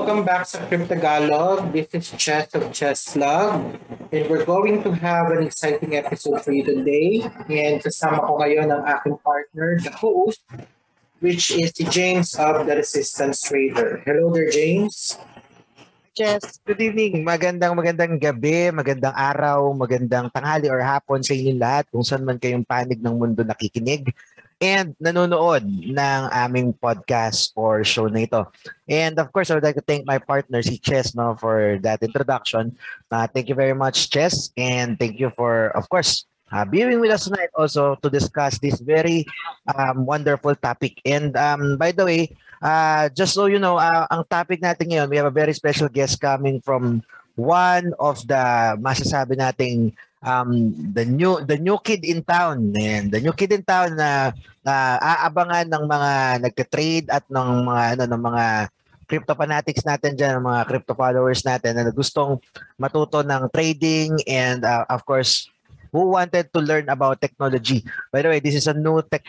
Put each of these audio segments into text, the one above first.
Welcome back sa Cryptagalog. This is Chess of Chesslog. And we're going to have an exciting episode for you today. And kasama ko ngayon ang aking partner, the host, which is si James of The Resistance Trader. Hello there, James. Chess, good evening. Magandang magandang gabi, magandang araw, magandang tanghali or hapon sa inyo lahat kung saan man kayong panig ng mundo nakikinig and nanonood ng aming podcast or show na ito. And of course, I would like to thank my partner, si Chess, no, for that introduction. Uh, thank you very much, Chess, and thank you for, of course, uh, being with us tonight also to discuss this very um, wonderful topic. And um, by the way, uh, just so you know, uh, ang topic natin ngayon, we have a very special guest coming from one of the masasabi nating um, the new the new kid in town and the new kid in town na uh, aabangan ng mga nagte-trade at ng mga ano ng mga crypto fanatics natin diyan, ng mga crypto followers natin na gustong matuto ng trading and uh, of course who wanted to learn about technology. By the way, this is a new tech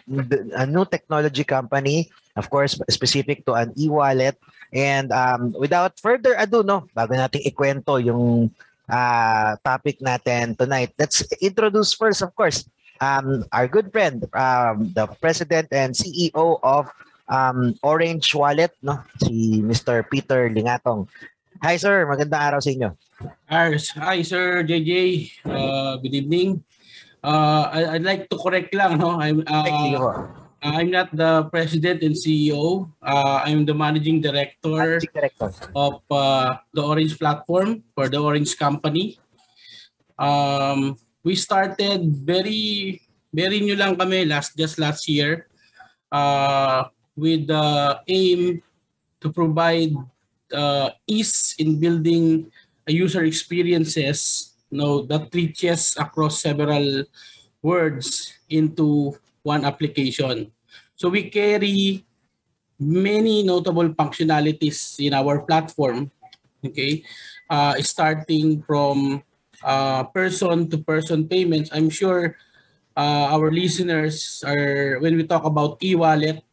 a new technology company, of course specific to an e-wallet and um, without further ado no, bago nating ikwento yung uh, topic natin tonight. Let's introduce first, of course, um, our good friend, um, the president and CEO of um, Orange Wallet, no? si Mr. Peter Lingatong. Hi sir, magandang araw sa inyo. Hi sir JJ, uh, good evening. Uh, I'd like to correct lang, no? I'm Uh, I'm not the president and CEO. Uh, I'm the managing director, managing director. of uh, the Orange platform for the Orange company. Um, we started very, very new lang kami last just last year uh, with the aim to provide uh, ease in building a user experiences you know, that reaches across several words into one application. So we carry many notable functionalities in our platform, okay? Uh, starting from uh, person-to-person payments. I'm sure uh, our listeners are, when we talk about e-wallet,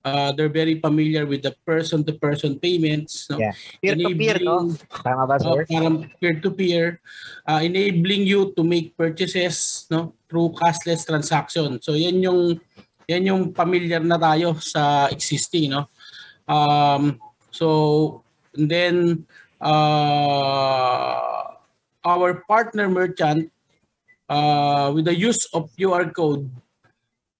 uh, they're very familiar with the person-to-person payments. No? Yeah. Peer-to-peer, no? Tama ba, sir? Uh, parang peer-to-peer, uh, enabling you to make purchases no through cashless transaction. So yan yung yan yung familiar na tayo sa existing, no? Um, so then uh, our partner merchant uh, with the use of QR code,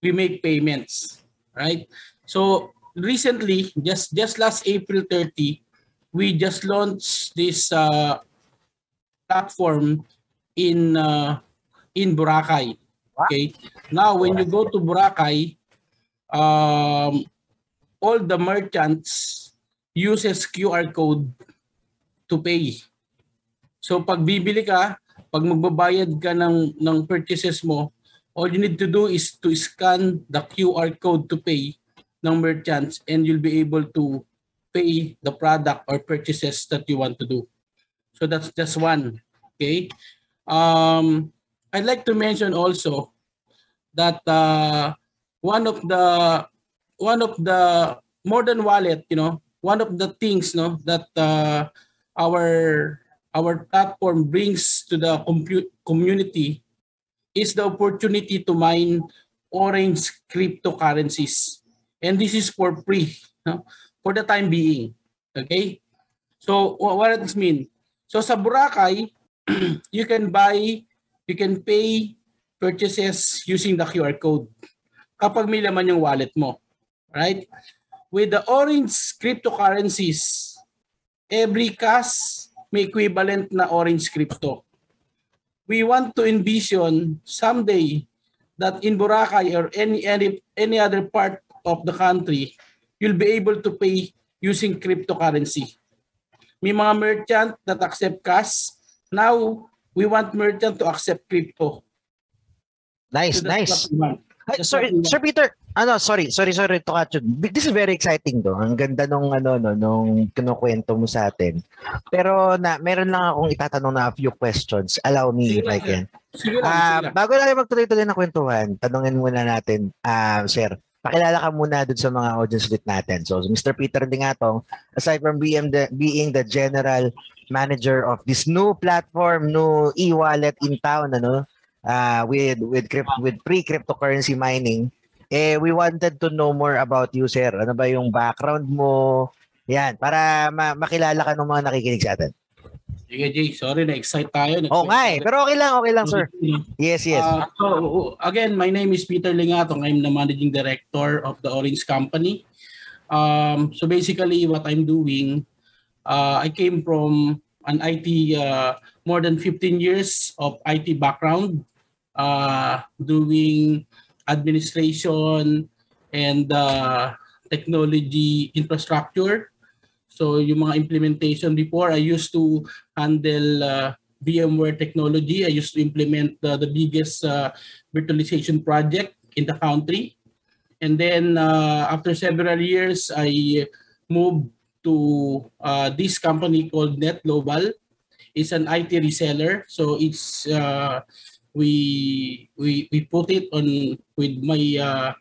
we make payments, right? So recently, just just last April 30, we just launched this uh, platform in uh, in Boracay. Okay. Now, when you go to Boracay, um, all the merchants uses QR code to pay. So pag bibili ka, pag magbabayad ka ng ng purchases mo, all you need to do is to scan the QR code to pay ng merchants and you'll be able to pay the product or purchases that you want to do. So that's just one. Okay. Um, I'd like to mention also that uh, one of the one of the modern wallet, you know, one of the things, no, that uh, our our platform brings to the compute community is the opportunity to mine orange cryptocurrencies and this is for free no? for the time being. Okay? So what does this mean? So sa Boracay, you can buy, you can pay purchases using the QR code kapag may laman yung wallet mo. Right? With the orange cryptocurrencies, every cash may equivalent na orange crypto. We want to envision someday that in Boracay or any any any other part of the country, you'll be able to pay using cryptocurrency. May mga merchant that accept cash. Now, we want merchant to accept crypto. Nice, so nice. Sorry, Sir Peter, ano, sorry, sorry, sorry to cut you. This is very exciting do. Ang ganda nung ano no nung kinukwento mo sa atin. Pero na meron lang akong itatanong na a few questions. Allow me if I can. Ah, uh, bago natin magtuloy-tuloy ng kwentuhan, tanungin muna natin, ah, uh, sir pakilala ka muna dun sa mga audience ulit natin. So, Mr. Peter Dingatong, aside from being the, being the general manager of this new platform, new e-wallet in town, ano, uh, with with crypt, with pre-cryptocurrency mining, eh we wanted to know more about you, sir. Ano ba yung background mo? Yan, para ma- makilala ka ng mga nakikinig sa atin. Sige, Jay. Sorry, na-excite tayo. Oo nga eh. Pero okay lang, okay lang, sir. Yes, yes. Uh, so, again, my name is Peter Lingatong. I'm the managing director of the Orange Company. Um, so basically, what I'm doing, uh, I came from an IT, uh, more than 15 years of IT background, uh, doing administration and uh, technology infrastructure So yung mga implementation before, I used to handle uh, VMware technology. I used to implement uh, the biggest uh, virtualization project in the country. And then uh, after several years, I moved to uh, this company called Net Global. It's an IT reseller. So it's uh, we we we put it on with my uh,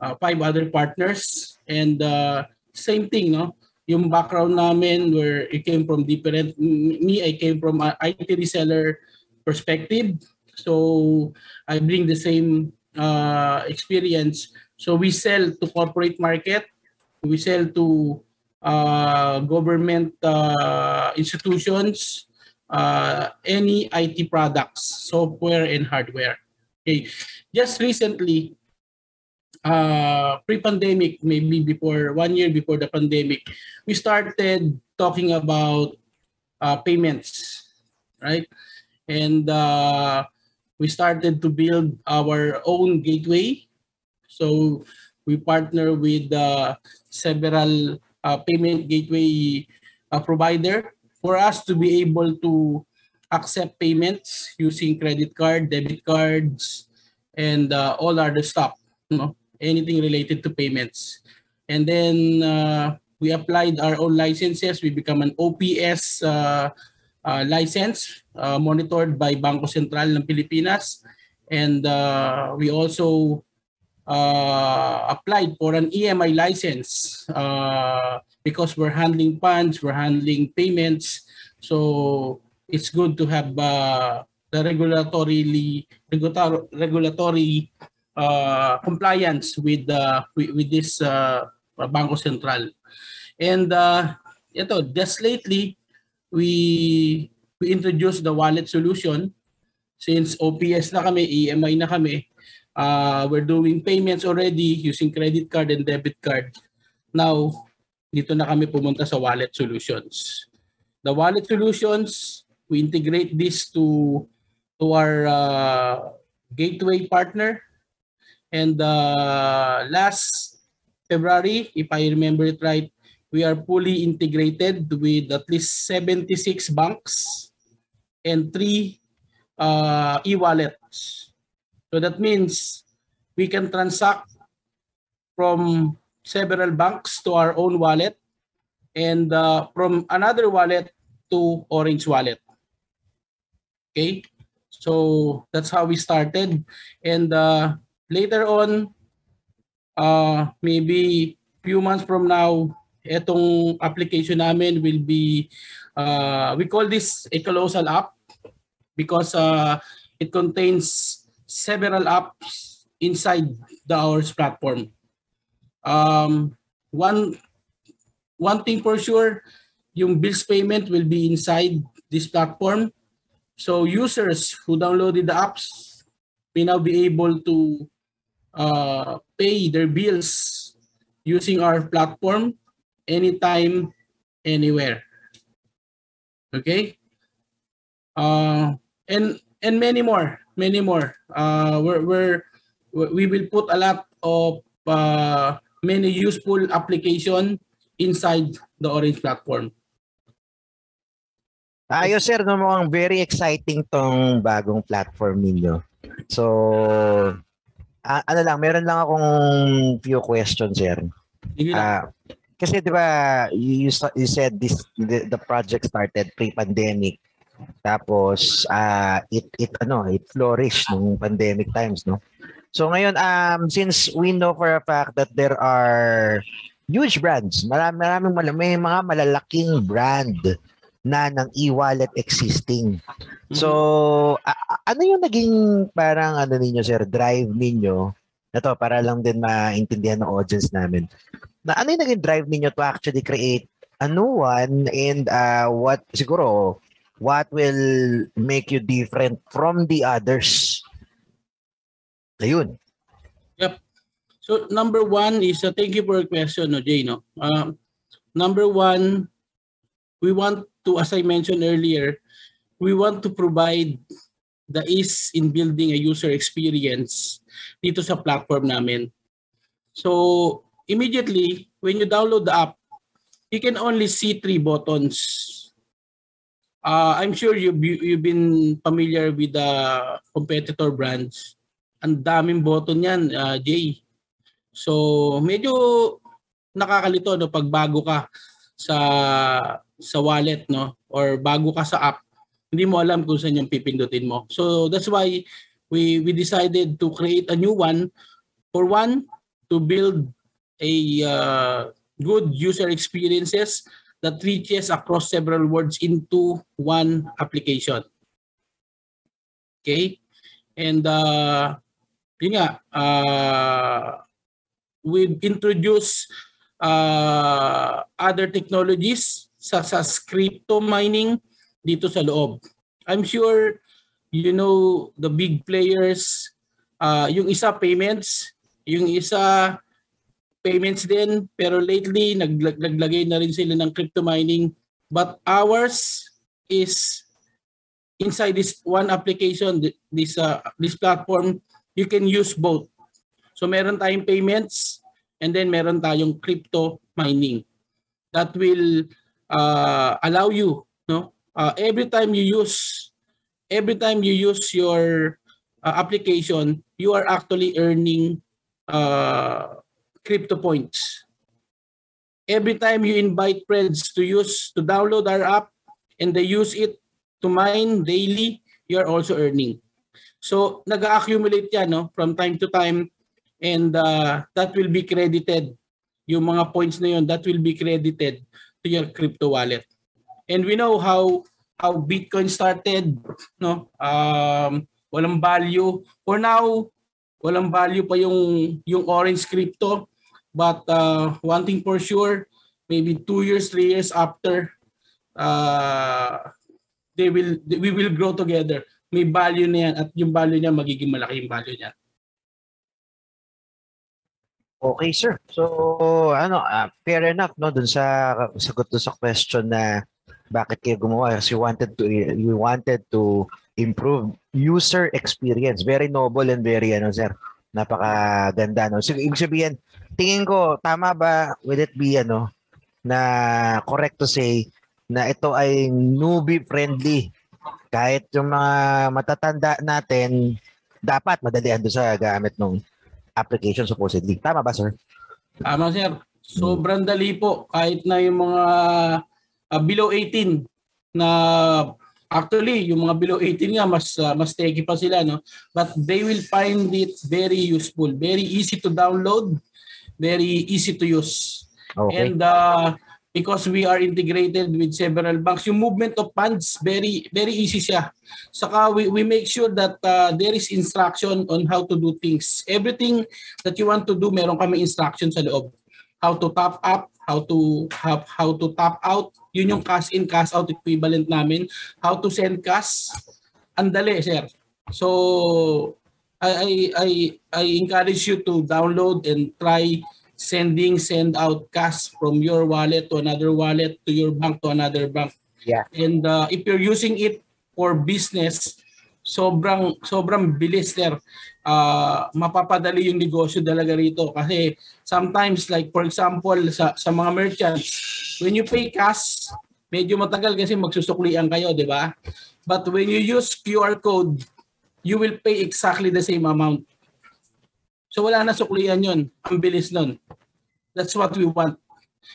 uh, five other partners. And uh, same thing, no? yung background namin where it came from different me I came from a IT reseller perspective. So I bring the same uh, experience. So we sell to corporate market. We sell to uh, government uh, institutions uh, any IT products software and hardware okay just recently uh, pre-pandemic, maybe before one year before the pandemic, we started talking about uh, payments, right? And uh, we started to build our own gateway. So we partner with uh, several uh, payment gateway uh, provider for us to be able to accept payments using credit card, debit cards, and uh, all other stuff. You know? anything related to payments. And then uh, we applied our own licenses. We become an OPS uh, uh, license uh, monitored by Banco Central ng Pilipinas. And uh, we also applied for an EMI license because we're handling funds, we're handling payments. So it's good to have uh, the regulatory regulatory uh, compliance with uh, with, with this uh, Bangko Sentral. And uh, ito, just lately, we we introduced the wallet solution. Since OPS na kami, EMI na kami, uh, we're doing payments already using credit card and debit card. Now, dito na kami pumunta sa wallet solutions. The wallet solutions, we integrate this to to our uh, gateway partner And uh, last February, if I remember it right, we are fully integrated with at least 76 banks and three uh, e-wallets. So that means we can transact from several banks to our own wallet and uh, from another wallet to Orange Wallet. Okay, so that's how we started. And uh, later on, uh, maybe few months from now, itong application namin will be, uh, we call this a colossal app because uh, it contains several apps inside the Hours platform. Um, one, one thing for sure, yung bills payment will be inside this platform. So users who downloaded the apps may now be able to uh, pay their bills using our platform anytime, anywhere. Okay? Uh, and and many more, many more. Uh, we're, we're, we will put a lot of uh, many useful application inside the Orange platform. Ayos sir, no, mukhang very exciting tong bagong platform ninyo. So, uh, ano lang, meron lang akong few questions, sir. Uh, kasi 'di ba, you, you said this the, the project started pre-pandemic. Tapos uh, it it ano, it flourished nung pandemic times, no? So ngayon, um, since we know for a fact that there are huge brands, marami, maraming mal- may mga malalaking brand na ng e-wallet existing. So, a- a- ano yung naging parang ano ninyo, sir, drive ninyo? Ito, para lang din maintindihan ng audience namin. Na ano yung naging drive ninyo to actually create a new one and uh, what, siguro, what will make you different from the others? Ayun. So number one is uh, thank you for your question, no, Jay. No, um, number one, we want to, as I mentioned earlier, we want to provide the ease in building a user experience dito sa platform namin. So immediately when you download the app, you can only see three buttons. Uh, I'm sure you've, you've been familiar with the competitor brands. Ang daming button yan, uh, Jay. So, medyo nakakalito no pag bago ka sa sa wallet no or bago ka sa app, hindi mo alam kung saan yung pipindutin mo. So, that's why we we decided to create a new one for one to build a uh, good user experiences that reaches across several words into one application. Okay? And uh, yun nga, uh, we've introduced uh, other technologies such as crypto mining dito sa loob. I'm sure you know the big players, uh, yung isa payments, yung isa payments din, pero lately naglag- naglagay na rin sila ng crypto mining. But ours is inside this one application, th- this uh, this platform, you can use both. So meron tayong payments and then meron tayong crypto mining. That will uh, allow you no? Uh, every time you use every time you use your uh, application you are actually earning uh, crypto points. Every time you invite friends to use to download our app and they use it to mine daily you are also earning so nag-accumulate yan no from time to time. And uh, that will be credited. Yung mga points na yun that will be credited to your crypto wallet. And we know how how bitcoin started no? Um walang value. For now walang value pa yung yung orange crypto. But uh, one thing for sure maybe two years three years after uh, they will we will grow together may value na yan at yung value niya magiging malaki yung value niya Okay, sir. So, ano, ah, fair enough, no, dun sa sagot dun sa question na bakit kayo gumawa kasi you wanted to you wanted to improve user experience. Very noble and very ano, sir. Napakaganda, no. So, ibig sabihin, tingin ko tama ba would it be ano na correct to say na ito ay newbie friendly kahit yung mga matatanda natin dapat madalian doon sa gamit ng application supposedly. Tama ba, sir? Tama sir. Sobrang dali po kahit na yung mga uh, below 18 na actually yung mga below 18 nga mas uh, mas techy pa sila no but they will find it very useful very easy to download very easy to use Okay. and uh, because we are integrated with several banks. Yung movement of funds very very easy siya. Saka we, we make sure that uh, there is instruction on how to do things. Everything that you want to do meron kami instruction sa loob. How to top up how to how, how to top out. Yun yung cash in cash out equivalent namin. How to send cash ang dali sir. So I, I I I encourage you to download and try sending send out cash from your wallet to another wallet to your bank to another bank. Yeah. And uh, if you're using it for business, sobrang sobrang bilis there. Uh, mapapadali yung negosyo talaga rito kasi sometimes like for example sa sa mga merchants when you pay cash medyo matagal kasi magsusuklian kayo, di ba? But when you use QR code, you will pay exactly the same amount. So wala na suklian yun. Ang bilis nun. That's what we want.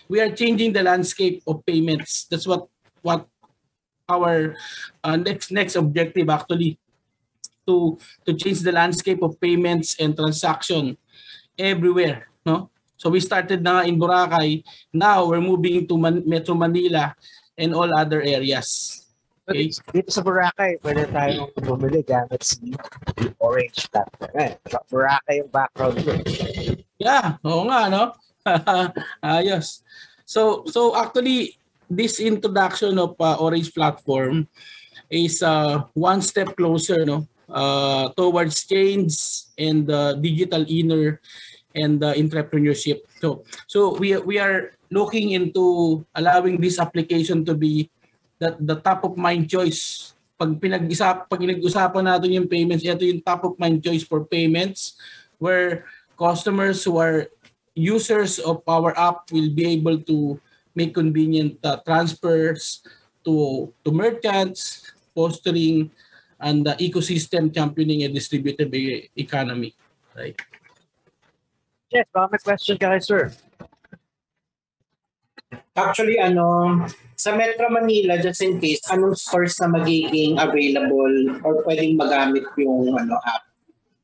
We are changing the landscape of payments. That's what what our uh, next next objective actually. to to change the landscape of payments and transaction everywhere, no? So we started na in Boracay. Now we're moving to Man- Metro Manila and all other areas. Okay. Dito sa Boracay, pwede tayong bumili gamit si Orange platform. Eh, Boracay yung background ko. Yeah, oo nga, no? Ayos. So, so actually, this introduction of uh, Orange Platform is uh, one step closer, no? Uh, towards change and uh, digital inner and uh, entrepreneurship. So, so we we are looking into allowing this application to be that the top of mind choice pag pinag-isap pag pinag-usapan natin yung payments ito yung top of mind choice for payments where customers who are users of our app will be able to make convenient uh, transfers to to merchants fostering and the ecosystem championing a distributed economy right Yes, baka may question kay sir. Actually, ano, sa Metro Manila, just in case, anong stores na magiging available or pwedeng magamit yung ano, app?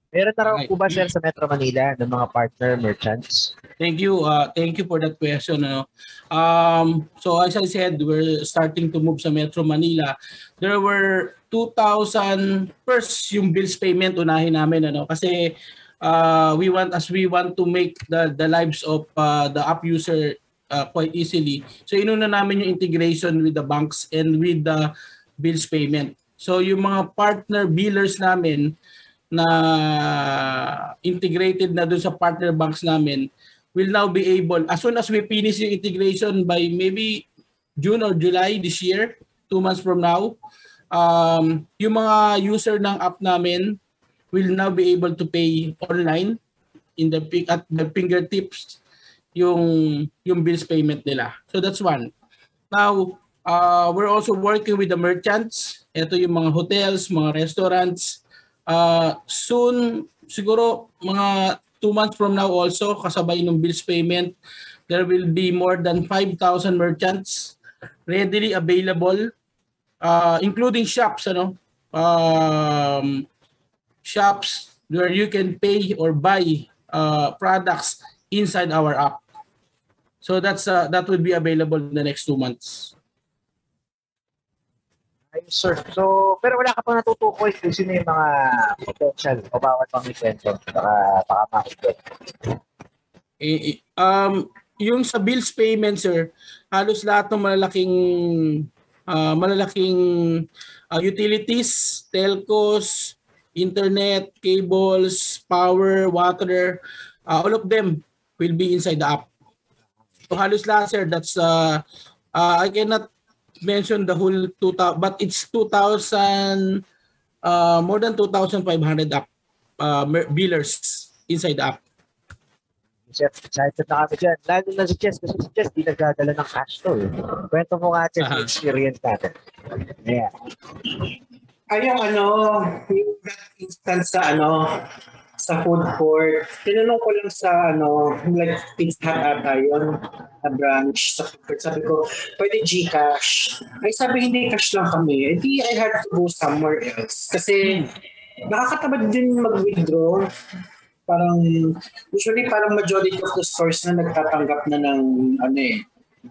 Meron na raw po ba sir sa Metro Manila ng mga partner merchants? Thank you. Uh, thank you for that question. Ano. Um, so as I said, we're starting to move sa Metro Manila. There were 2,000 first yung bills payment unahin namin ano kasi uh, we want as we want to make the the lives of uh, the app user uh, quite easily. So inuna namin yung integration with the banks and with the bills payment. So yung mga partner billers namin na integrated na doon sa partner banks namin will now be able, as soon as we finish yung integration by maybe June or July this year, two months from now, um, yung mga user ng app namin will now be able to pay online in the at the fingertips yung yung bills payment nila. So that's one. Now, uh, we're also working with the merchants. Ito yung mga hotels, mga restaurants. Uh, soon, siguro mga two months from now also, kasabay ng bills payment, there will be more than 5,000 merchants readily available, uh, including shops, ano, um, shops where you can pay or buy uh, products inside our app. So that's uh, that will be available in the next two months. Ayun, sir. So, pero wala ka pang natutukoy kung sino yung mga potential o bawat pang kwento. Baka, baka makikita. Eh, eh, um, yung sa bills payment, sir, halos lahat ng malalaking ah, malalaking ah, utilities, telcos, internet, cables, power, water, ah, all of them will be inside the app. So halos lahat, sir, that's uh, uh, I cannot mention the whole 2000 but it's 2000 uh, more than 2500 app uh, billers inside the app. Chef, excited na kami dyan. Lalo na si Chess, kasi si Chess di nagdadala ng cash to. Eh. Kwento mo nga, Chess, Aha. experience natin. Yeah. Ay, yung ano, that instance sa ano, sa food court, tinanong ko lang sa ano, like Pizza Hut ata yun, na branch sa food court. Sabi ko, pwede Gcash. Ay sabi, hindi cash lang kami. Eh di, I had to go somewhere else. Kasi, nakakatamad din mag-withdraw. Parang, usually parang majority of the stores na nagtatanggap na ng, ano eh,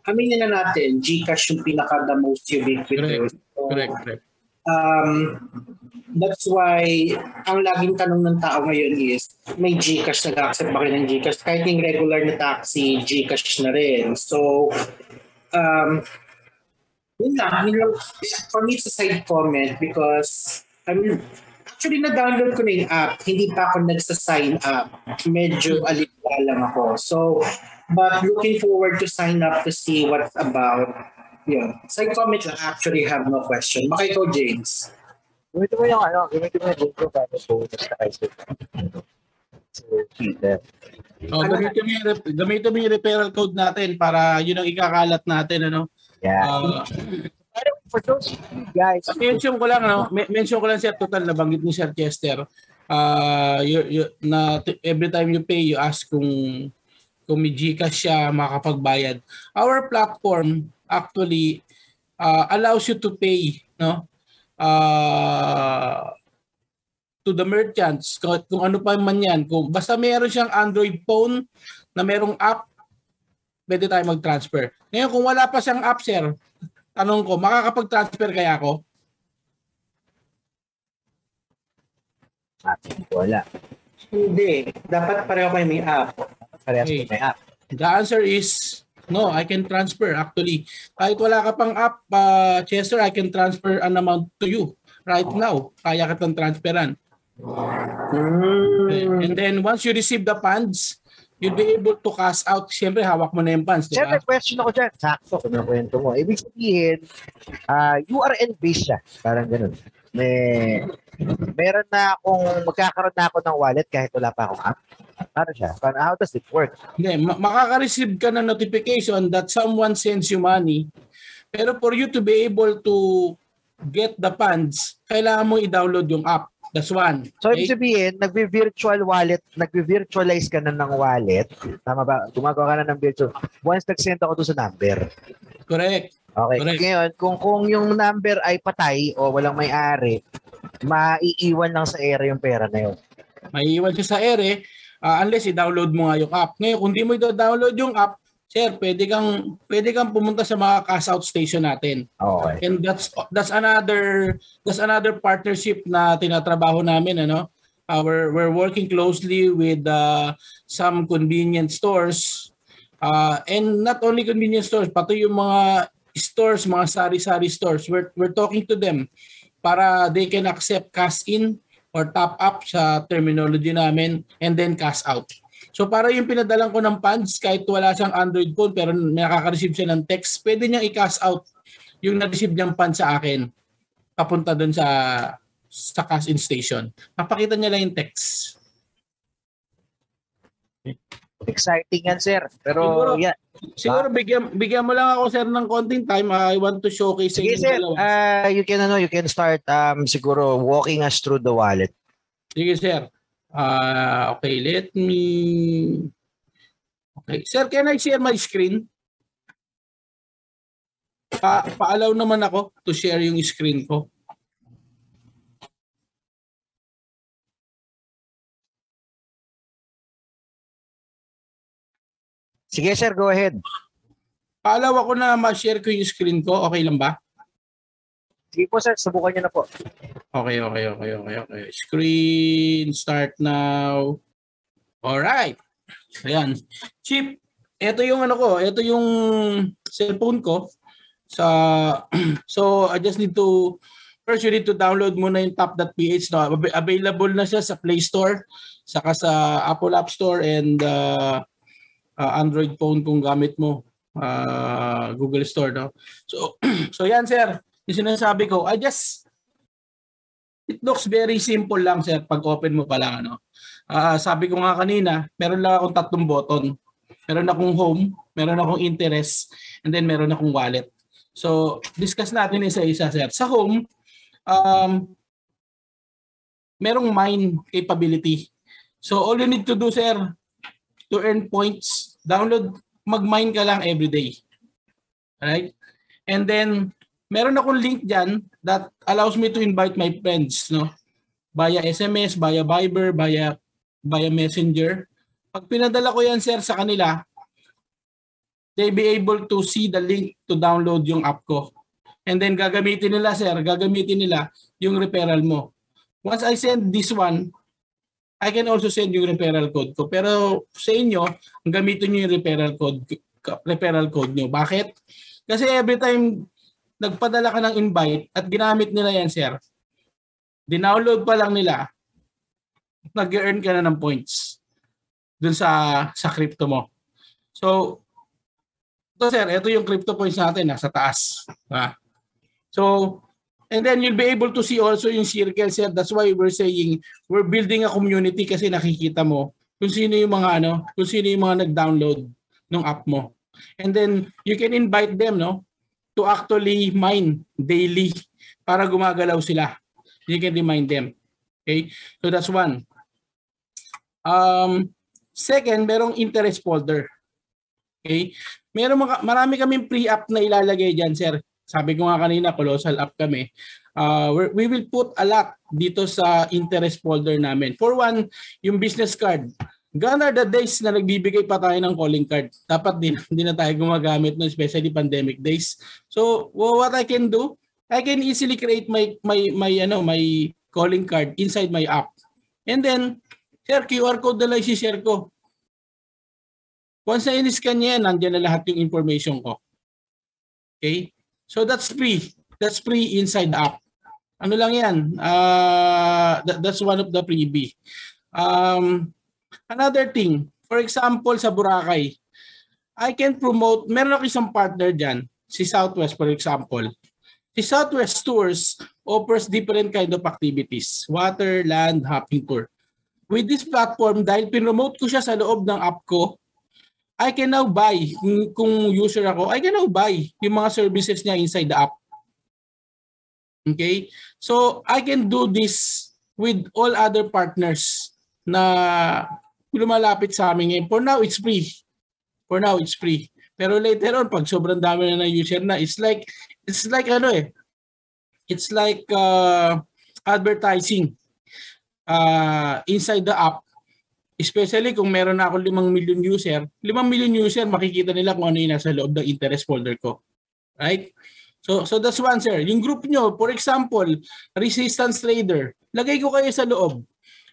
aminin na natin, Gcash yung pinaka the most ubiquitous. So, Correct, correct. um, that's why ang laging tanong ng tao ngayon is may Gcash nag-accept ba kayo ng Gcash? Kahit yung regular na taxi, Gcash na rin. So, um, yun lang. Yun lang. For me, it's a side comment because I mean, actually na-download ko na yung app. Hindi pa ako nagsa-sign up. Medyo alita lang ako. So, but looking forward to sign up to see what's about. Yun. Side comment lang. Actually have no question. Baka ikaw, James. Gamitin mo yung ano, gamitin mo yung link ko para bonus na kayo. So, yeah. Oh, gamitin mo yung gamitin mo yung referral code natin para yun ang ikakalat natin ano. Yeah. Uh, Pero for those guys, mention ko lang ano, me- mention ko lang sir total na banggit ni Sir Chester. Uh, you, you, na every time you pay you ask kung kung may GCash siya makakapagbayad. Our platform actually uh, allows you to pay no uh, to the merchants, kung, kung ano pa man yan, kung basta meron siyang Android phone na merong app, pwede tayo mag-transfer. Ngayon, kung wala pa siyang app, sir, tanong ko, makakapag-transfer kaya ako? Ah, wala. Hindi. Dapat pareho kayo may app. Parehas okay. may app. The answer is no, I can transfer actually. Kahit wala ka pang app, uh, Chester, I can transfer an amount to you right now. Kaya kitang transferan. Mm. And then once you receive the funds, you'll be able to cash out. Siyempre, hawak mo na yung funds, di Sir, ba? may question ako dyan. Sakto, kung kwento mo. Ibig sabihin, ah URL-based siya. Parang ganun. May, meron na akong, magkakaroon na ako ng wallet kahit wala pa akong app. Paano siya? How does it work? Hindi, ma- makaka-receive ka ng notification that someone sends you money. Pero for you to be able to get the funds, kailangan mo i-download yung app. That's one. So, ibig Okay? sabihin, nagbi-virtual wallet, nagbi-virtualize ka na ng wallet. Tama ba? Gumagawa ka na ng virtual. Once nag-send ako doon sa number. Correct. Okay. Correct. Ngayon, kung, kung yung number ay patay o walang may-ari, maiiwan lang sa area yung pera na yun. Maiiwan siya sa ere uh, unless i-download mo nga yung app. Ngayon, kung di mo i-download yung app, sir, pwede kang pwede kang pumunta sa mga cash out station natin. Okay. And that's that's another that's another partnership na tinatrabaho namin ano. Uh, we're we're working closely with uh, some convenience stores uh, and not only convenience stores pati yung mga stores, mga sari-sari stores. We're we're talking to them para they can accept cash in or top up sa terminology namin and then cash out. So para yung pinadalan ko ng funds kahit wala siyang Android phone pero nakaka-receive siya ng text, pwede niyang i-cash out yung na-receive niyang funds sa akin papunta doon sa sa cash in station. Papakita niya lang yung text. Exciting yan, sir. Pero, Siguro, yeah. Siguro bigyan bigyan mo lang ako sir ng konting time. I want to showcase Sige, sir. dalawa. Uh, you can, ano, you can start um, siguro walking us through the wallet. Sige sir. Ah, okay, let me Okay, sir, can I share my screen? Pa paalaw naman ako to share yung screen ko. Sige, sir. Go ahead. Paalaw ako na ma-share ko yung screen ko. Okay lang ba? Sige po, sir. Subukan niyo na po. Okay, okay, okay, okay, okay. Screen start now. All right. Ayan. Chip, ito yung ano ko, ito yung cellphone ko. Sa so I just need to first you need to download muna yung top.ph Ab- available na siya sa Play Store, saka sa Apple App Store and uh, uh, Android phone kung gamit mo uh, Google Store no. So so yan sir, yung sinasabi ko, I just It looks very simple lang sir pag open mo pa lang ano. Ah, sabi ko nga kanina, meron lang akong tatlong button. Meron akong home, meron akong interest, and then meron akong wallet. So, discuss natin isa-isa sir. Sa home, um, merong mine capability. So, all you need to do sir to earn points, download, mag-mine ka lang every day. Alright? And then, meron akong link dyan that allows me to invite my friends, no? Via SMS, via Viber, via via Messenger. Pag pinadala ko yan, sir, sa kanila, they be able to see the link to download yung app ko. And then gagamitin nila, sir, gagamitin nila yung referral mo. Once I send this one, I can also send yung referral code ko. Pero sa inyo, ang gamitin nyo yung referral code, referral code nyo. Bakit? Kasi every time nagpadala ka ng invite at ginamit nila yan, sir, dinownload pa lang nila, nag-earn ka na ng points dun sa sa crypto mo. So, ito sir, ito yung crypto points natin nasa taas. Ha? So, and then you'll be able to see also yung circle sir. That's why we're saying we're building a community kasi nakikita mo kung sino yung mga ano, kung sino yung mga nag-download ng app mo. And then you can invite them, no? to actually mine daily para gumagalaw sila. You can remind them. Okay? So that's one. Um, second, merong interest folder. Okay? Meron mga, marami kaming pre-app na ilalagay dyan, sir. Sabi ko nga kanina, colossal app kami. Uh, we will put a lot dito sa interest folder namin. For one, yung business card. Gone are the days na nagbibigay pa tayo ng calling card. Dapat din, hindi na tayo gumagamit no, especially pandemic days. So, wha- what I can do, I can easily create my my my ano, my calling card inside my app. And then, share QR code na lang share ko. Once na in-scan niya yan, nandiyan na lahat yung information ko. Okay? So that's free. That's free inside app. Ano lang yan? Uh, that, that's one of the freebie. Um, another thing, for example, sa Boracay, I can promote, meron ako isang partner dyan, si Southwest for example. Si Southwest Tours offers different kind of activities, water, land, hopping tour. With this platform, dahil pinromote ko siya sa loob ng app ko, I can now buy, kung, user ako, I can now buy yung mga services niya inside the app. Okay? So, I can do this with all other partners na lumalapit sa amin. For now, it's free. For now, it's free. Pero later on, pag sobrang dami na ng user na, it's like, it's like ano eh, it's like uh, advertising uh, inside the app especially kung meron na ako 5 million user, 5 million user makikita nila kung ano yung nasa loob ng interest folder ko. Right? So so that's one sir. Yung group nyo, for example, resistance trader, lagay ko kayo sa loob.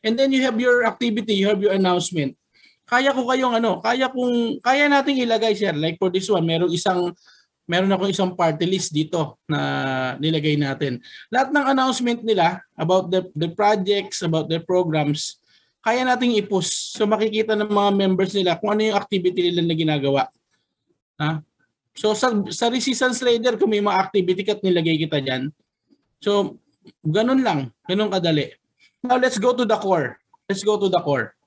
And then you have your activity, you have your announcement. Kaya ko kayong ano, kaya kung kaya nating ilagay sir. Like for this one, meron isang meron akong isang party list dito na nilagay natin. Lahat ng announcement nila about the the projects, about their programs, kaya nating i-post. So makikita ng mga members nila kung ano yung activity nila na ginagawa. Ha? So sa, sa resistance trader, kung may mga activity kat nilagay kita dyan. So ganun lang. Ganun kadali. Now let's go to the core. Let's go to the core.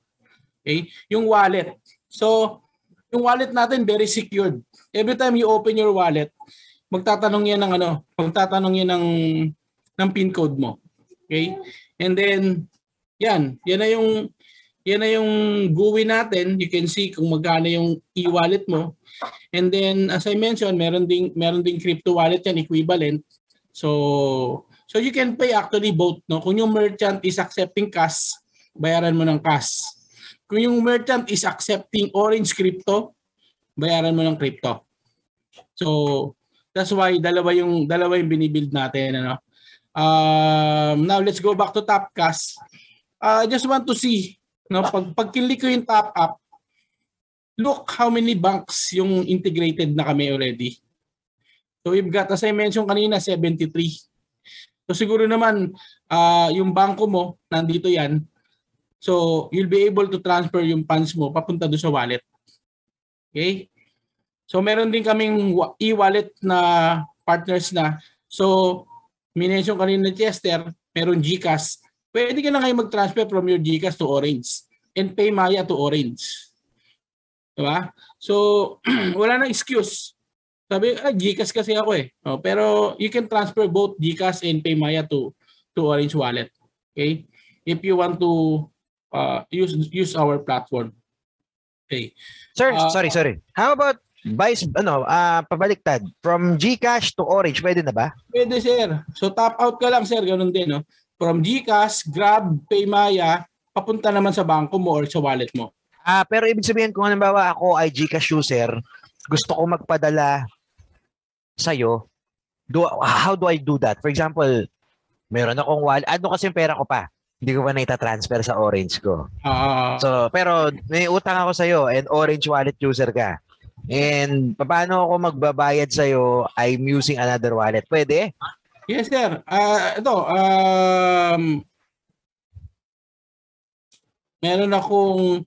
Okay? Yung wallet. So yung wallet natin very secured. Every time you open your wallet, magtatanong yan ng ano, magtatanong yan ng ng pin code mo. Okay? And then yan, yan na yung yan na yung GUI natin. You can see kung magkano yung e-wallet mo. And then as I mentioned, meron ding meron ding crypto wallet yan equivalent. So so you can pay actually both, no? Kung yung merchant is accepting cash, bayaran mo ng cash. Kung yung merchant is accepting Orange Crypto, bayaran mo ng crypto. So that's why dalawa yung dalawa yung binibuild natin ano. Um, now let's go back to Tapcast uh, I just want to see, no, pag, pag kinlik ko yung top up, look how many banks yung integrated na kami already. So we've got, as I mentioned kanina, 73. So siguro naman, uh, yung bangko mo, nandito yan. So you'll be able to transfer yung funds mo papunta doon sa wallet. Okay? So meron din kaming e-wallet na partners na. So, minention kanina ni Chester, meron GCash, pwede ka na ngayon mag-transfer from your GCash to Orange and pay Maya to Orange. Diba? So, wala nang excuse. Sabi, ah, GCash kasi ako eh. Oh, pero you can transfer both GCash and pay Maya to to Orange Wallet. Okay? If you want to uh, use use our platform. Okay. Sir, Ah. sorry, sorry. How about vice ano, ah pabaliktad from GCash to Orange, pwede na ba? Pwede sir. So top out ka lang sir, ganun din no. From GCash, Grab, Paymaya, papunta naman sa bangko mo or sa wallet mo. Ah, pero ibig sabihin kung halimbawa ako ay GCash user, gusto ko magpadala sa do how do I do that? For example, meron akong wallet, ano kasi yung pera ko pa? Hindi ko pa naita-transfer sa Orange ko. Ah, So, pero may utang ako sa iyo and Orange wallet user ka. And paano ako magbabayad sa iyo? I'm using another wallet. Pwede? Yes sir. Ah, ito um Meron akong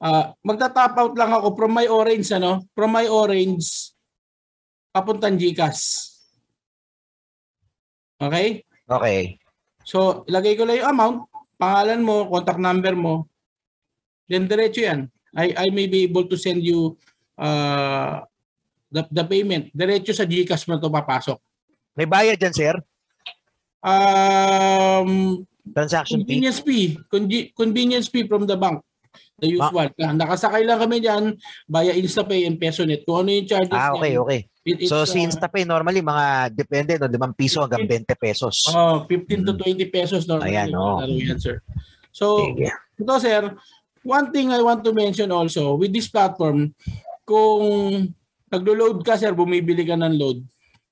ah, magta-top out lang ako from my orange ano, from my orange papuntang GCash. Okay? Okay. So, ilagay ko lang yung amount, pangalan mo, contact number mo. Then diretso yan. I I may be able to send you uh, the the payment. Diretso sa GCash mo to papasok. May bayad dyan, sir? Um, Transaction fee? convenience fee, Conge- convenience fee from the bank. The usual. Ah, nakasakay lang kami diyan via InstaPay and PesoNet. Kung ano yung charges Ah, okay, niyan, okay. It- it's, So uh, si InstaPay normally mga depende no, 5 piso hanggang 20 pesos. Oh, 15 to 20 pesos normally. Ayan, oh. Laro yan, sir. So, Sige. ito sir, one thing I want to mention also with this platform, kung naglo-load ka sir, bumibili ka ng load.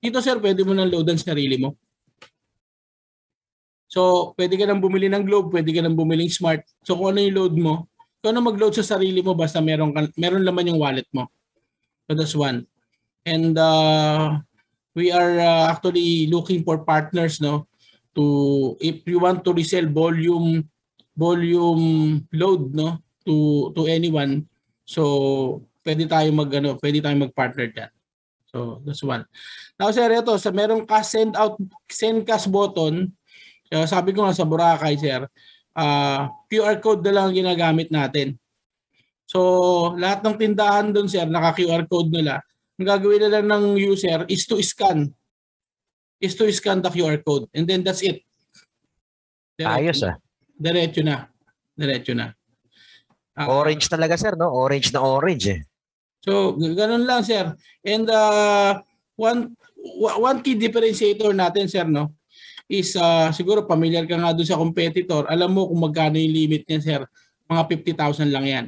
Dito sir, pwede mo nang load ang sarili mo. So, pwede ka nang bumili ng Globe, pwede ka nang bumili ng Smart. So, kung ano yung load mo, kung ano mag-load sa sarili mo, basta meron, ka, meron laman yung wallet mo. So, that's one. And uh, we are uh, actually looking for partners, no? To, if you want to resell volume, volume load, no? To, to anyone. So, pwede tayo mag, ano, pwede tayo mag-partner dyan. So, that's one. Now, sir, ito, sa merong cash send out, send cash button, uh, sabi ko nga sa Boracay, sir, uh, QR code na lang ang ginagamit natin. So, lahat ng tindahan doon, sir, naka-QR code nila. Ang gagawin na lang ng user is to scan. Is to scan the QR code. And then that's it. Ayos ah. Diretso na. Diretso na. Ah, Orange talaga sir, no? Orange na orange eh. So, ganun lang, sir. And uh, one one key differentiator natin, sir, no, is uh, siguro familiar ka nga doon sa competitor. Alam mo kung magkano yung limit niya, sir. Mga 50,000 lang yan.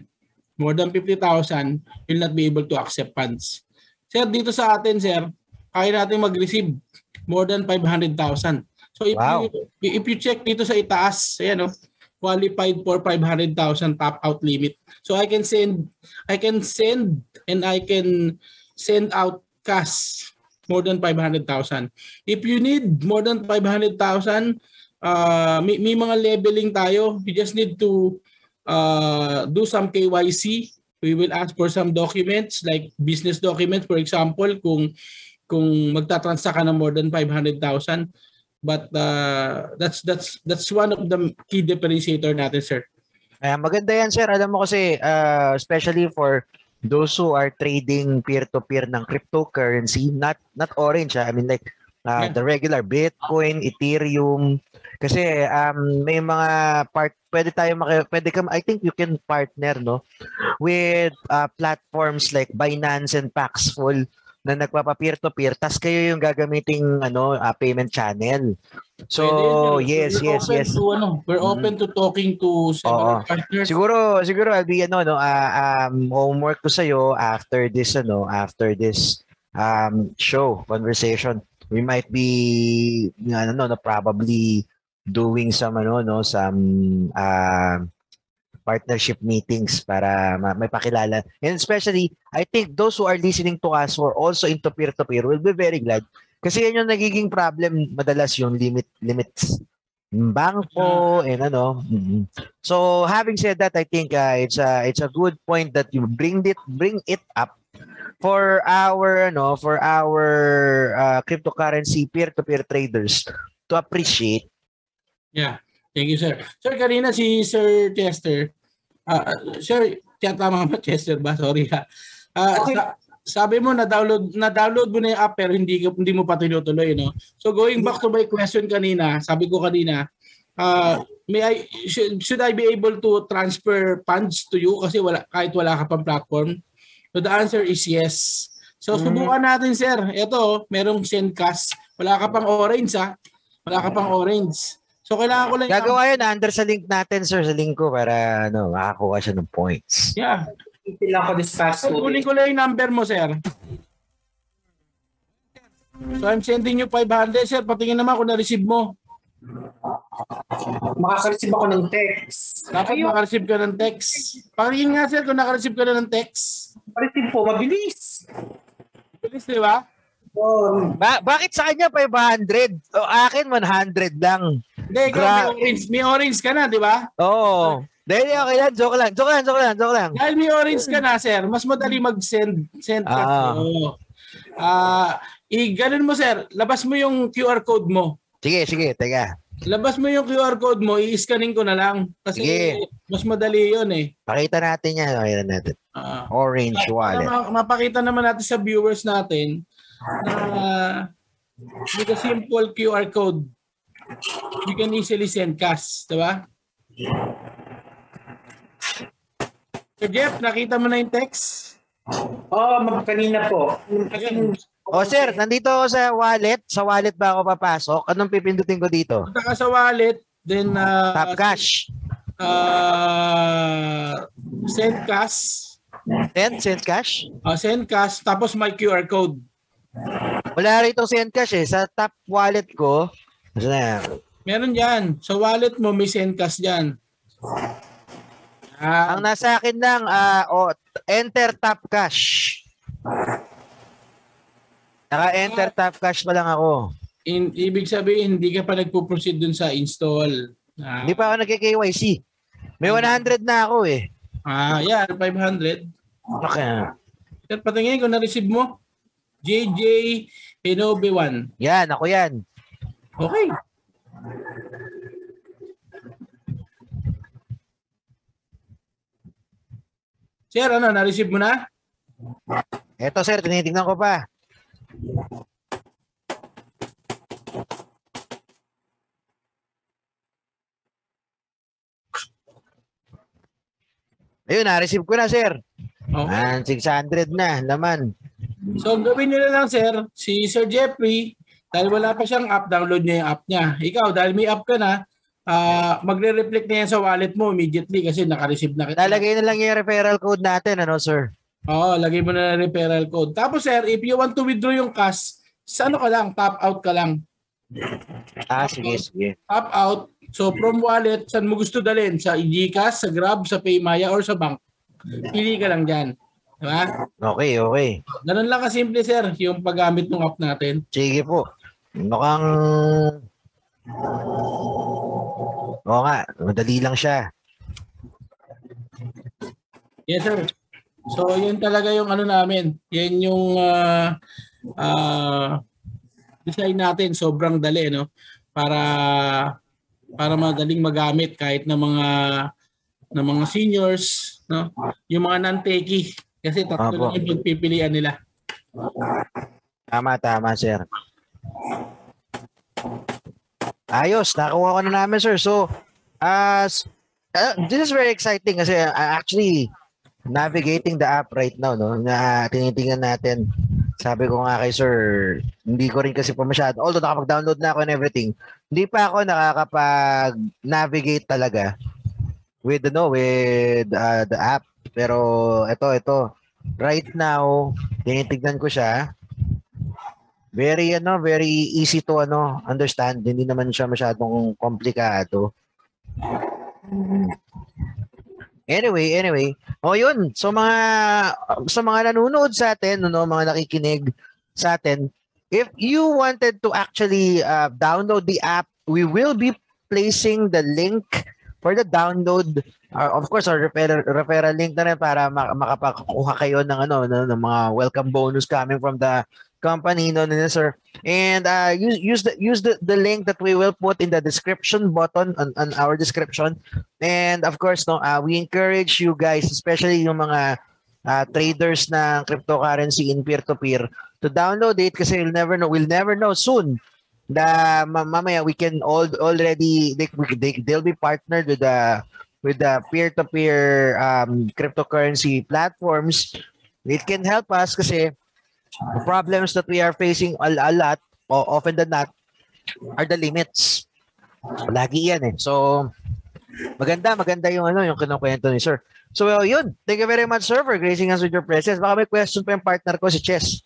More than 50,000, you'll not be able to accept funds. Sir, dito sa atin, sir, kaya natin mag-receive more than 500,000. So if Wow. you if you check dito sa itaas, ayan, no, qualified for 500,000 top out limit. So I can send I can send and I can send out cash more than 500,000. If you need more than 500,000, uh, may, may mga leveling tayo. You just need to uh, do some KYC. We will ask for some documents like business documents for example kung kung magta-transact ka ng more than 500,000. But uh, that's that's that's one of the key differentiator natin, sir. Ay, maganda yan sir. Alam mo kasi uh, especially for those who are trading peer-to-peer ng cryptocurrency, not not orange ah. I mean like uh, Yeah. the regular Bitcoin, Ethereum. Kasi um, may mga part pwede tayo maki, pwede ka I think you can partner no with uh, platforms like Binance and Paxful na nagpapa peer to peer tas kayo yung gagamiting ano uh, payment channel. So Pwede yes. We're yes yes. To, ano, we're Mhm. open to talking to several partners. Siguro siguro I'll be ano no ah, um homework ko sa after this ano after this um show conversation we might be ano no, no probably doing some ano no some um partnership meetings para ma- may pakilala and especially I think those who are listening to us who are also into peer to peer will be very glad kasi yan yung nagiging problem madalas yung limit limits ng bangko and ano mhm. So having said that, I think uh, it's a it's a good point that you bring it bring it up for our no for our uh, cryptocurrency peer-to-peer traders to appreciate. Yeah. Thank you, sir. Sir, kanina si Sir Chester, ah, sir, tiyan tama ba Chester ba? Sorry ha. Ah, Okay. sa- sabi mo na download na download mo na yung app pero hindi hindi mo pa tinutuloy no. So going back to my question kanina, sabi ko kanina, ah, may I should, should I be able to transfer funds to you kasi wala kahit wala ka pang platform? So the answer is yes. So Mm. subukan natin sir. Ito, merong Sendcast. Wala ka pang orange ha. Wala ka pang orange. So kailangan ko lang Gagawa yun under sa link natin sir sa link ko para ano makakuha siya ng points. Yeah. Ipilang ko this past two kunin ko lang yung number mo, sir. So, I'm sending you 500, sir. Patingin naman kung na-receive mo. Makaka-receive ako ng text. Dapat Ayun, makareceive ka ng text. Patingin nga, sir, kung nakareceive ka na ng text. receive po, mabilis. Bilis, di ba? Oh, Ba- bakit sa kanya 500? O akin 100 lang. Hindi, Gra- may orange, may orange ka na, di ba? Oo. Dahil okay lang, joke lang. Joke lang, joke lang, joke lang. Dahil may orange ka na, sir, mas madali mag-send. Send ka. Ah. Ah, i ganun mo, sir. Labas mo yung QR code mo. Sige, sige, teka. Labas mo yung QR code mo, i-scanning ko na lang. Kasi Sige. mas madali yun eh. Pakita natin yan. Pakita natin. Ah. Orange Para wallet. ma- mapakita naman natin sa viewers natin na with a simple QR code, you can easily send cash, di ba? Sir Jeff, nakita mo na yung text? oh kanina po. Kasi. O sir, nandito ako sa wallet. Sa wallet ba ako papasok? Anong pipindutin ko dito? Punta ka sa wallet, then uh, Tap cash. uh, send cash, Send, send cash? uh, send cash, tapos may QR code. Wala rito send cash eh. Sa top wallet ko, Yan? Meron dyan. Sa wallet mo, may send cash dyan. Ah, Ang nasa akin lang, ah, oh, enter tap cash. Naka-enter tap cash pa lang ako. in, ibig sabihin, hindi ka pa nagpo-proceed dun sa install. Ah, Hindi pa ako nag-KYC. May 100 na ako eh. ah yan, 500. Okay. Sir, patingin kung na-receive mo. JJ Hinobe 1. Yan, ako yan. Okay. Sir, ano, na-receive mo na? Eto sir, tinitingnan ko pa. Ayun, na-receive ko na sir. Okay. Ah, 600 na, laman. So, gawin na lang, sir, si Sir Jeffrey, dahil wala pa siyang app, download niya yung app niya. Ikaw, dahil may app ka na, ah magre-reflect na yan sa wallet mo immediately kasi naka-receive na kita. Lalagay na lang yung referral code natin, ano sir? Oo, lagay mo na ng referral code. Tapos, sir, if you want to withdraw yung cash, sa ano ka lang, tap out ka lang. Ah, sige, sige. Tap out. So, from wallet, saan mo gusto dalhin? Sa Gcash, sa Grab, sa Paymaya, or sa bank? Pili ka lang dyan. Diba? Okay, okay. Ganun lang kasimple, sir, yung paggamit ng app natin. Sige po. Mukhang... Oo nga, madali lang siya. Yes, sir. So, yun talaga yung ano namin. Yan yung ah, ah, design natin. Sobrang dali, no? Para para madaling magamit kahit ng mga ng mga seniors, no? Yung mga non-techie. Kasi tatlo Apo. lang yung pagpipilian nila. Tama, tama, sir. Ayos, nakuha ko na namin, sir. So, as uh, this is very exciting kasi uh, actually navigating the app right now, no? Na tinitingnan natin. Sabi ko nga kay sir, hindi ko rin kasi pa masyado. Although nakapag-download na ako and everything, hindi pa ako nakakapag-navigate talaga with no with uh, the app. Pero ito, ito. Right now, tinitignan ko siya very ano very easy to ano understand. Hindi naman siya masyadong komplikado. Anyway anyway. Oh yun. So mga sa mga nanonood sa atin no mga nakikinig sa atin if you wanted to actually uh, download the app we will be placing the link for the download. Uh, of course our referral, referral link na rin para mak- makapakuha kayo ng ano no, ng mga welcome bonus coming from the company no, no, sir. And uh, use use the use the, the link that we will put in the description button on, on our description. And of course no uh, we encourage you guys especially yung mga uh, traders ng cryptocurrency in peer to peer to download it kasi you'll never know we'll never know soon the ma- mamaya we can all already they, they they'll be partnered with the with the peer to peer um cryptocurrency platforms. It can help us kasi the problems that we are facing a, a lot, o often than not, are the limits. Lagi yan eh. So, maganda, maganda yung ano, yung kinukwento ni Sir. So, well, yun. Thank you very much, Sir, for gracing us with your presence. Baka may question pa yung partner ko, si Chess.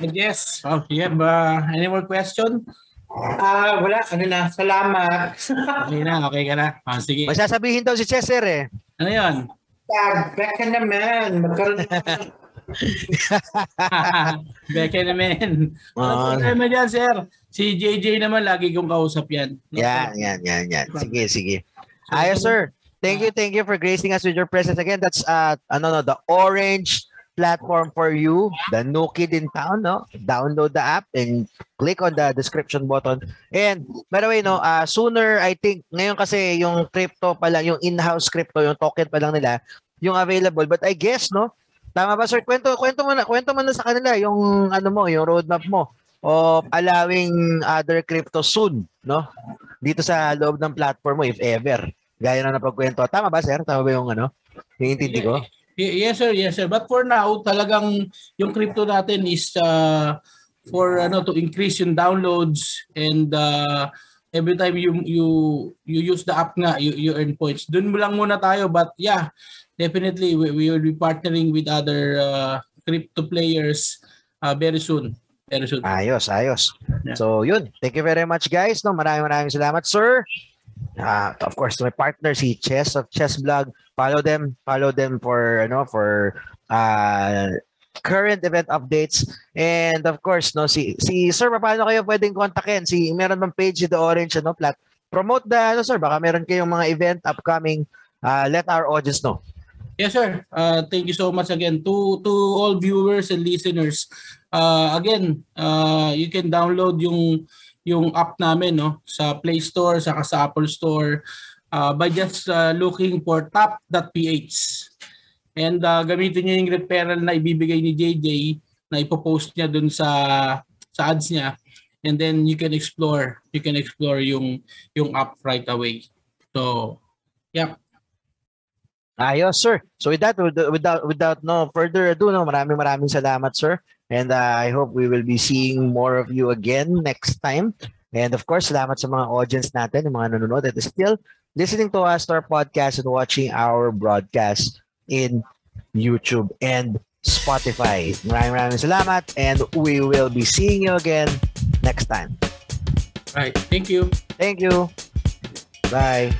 Yes. Oh, you have uh, any more question? Ah, wala. Ano na, salamat. Okay na, okay ka na. Ah, sige. May sasabihin daw si Chess, Sir eh. Ano yun? Tag, back ka naman. Magkaroon Beke naman. Ah. Ano problema dyan, sir? Si JJ naman, lagi kong kausap yan. No Yan, yan, yan, yan. Sige, sige. Ayos, Sir. Thank you, thank you for gracing us with your presence again. That's uh ano no, the orange platform for you, the new kid in town, no? Download the app and click on the description button. And by the way, no, uh, sooner I think ngayon kasi yung crypto pa lang, yung in-house crypto, yung token pa lang nila, yung available. But I guess, no, tama ba sir? Kwento kwento mo na, kwento mo na sa kanila yung ano mo, yung roadmap mo of allowing other crypto soon, no? Dito sa loob ng platform mo if ever. Gaya na napagkwento. Tama ba, sir? Tama ba yung ano? Yung intindi ko? Yes sir, yes sir. But for now, talagang yung crypto natin is uh, for ano to increase yung downloads and uh, every time you you you use the app nga you, you earn points. Doon mo lang muna tayo but yeah, definitely we, we will be partnering with other uh, crypto players uh, very soon. Very soon. Ayos, ayos. Yeah. So, yun. Thank you very much, guys. No, maraming maraming salamat, sir. Ah, of course, my partner si Chess of Chess Vlog. Follow them, follow them for ano for uh current event updates and of course no si si sir paano kayo pwedeng kontakin si meron bang page the orange ano plat promote the ano sir baka meron kayong mga event upcoming uh, let our audience know Yes, sir. Uh, thank you so much again to to all viewers and listeners. Uh, again, uh, you can download yung yung app namin no sa Play Store saka sa Apple Store uh, by just uh, looking for tap.ph. And uh, gamitin niyo yung referral na ibibigay ni JJ na ipopost niya dun sa sa ads niya. And then you can explore, you can explore yung yung app right away. So, yeah. Ayos, sir. So with that, without without no further ado, no, maraming maraming salamat, sir. And uh, I hope we will be seeing more of you again next time. And of course, salamat sa mga audience natin, yung mga nanonood that is still listening to us, to our podcast, and watching our broadcast in YouTube and Spotify. Maraming maraming salamat, and we will be seeing you again next time. Right. Thank you. Thank you. Bye.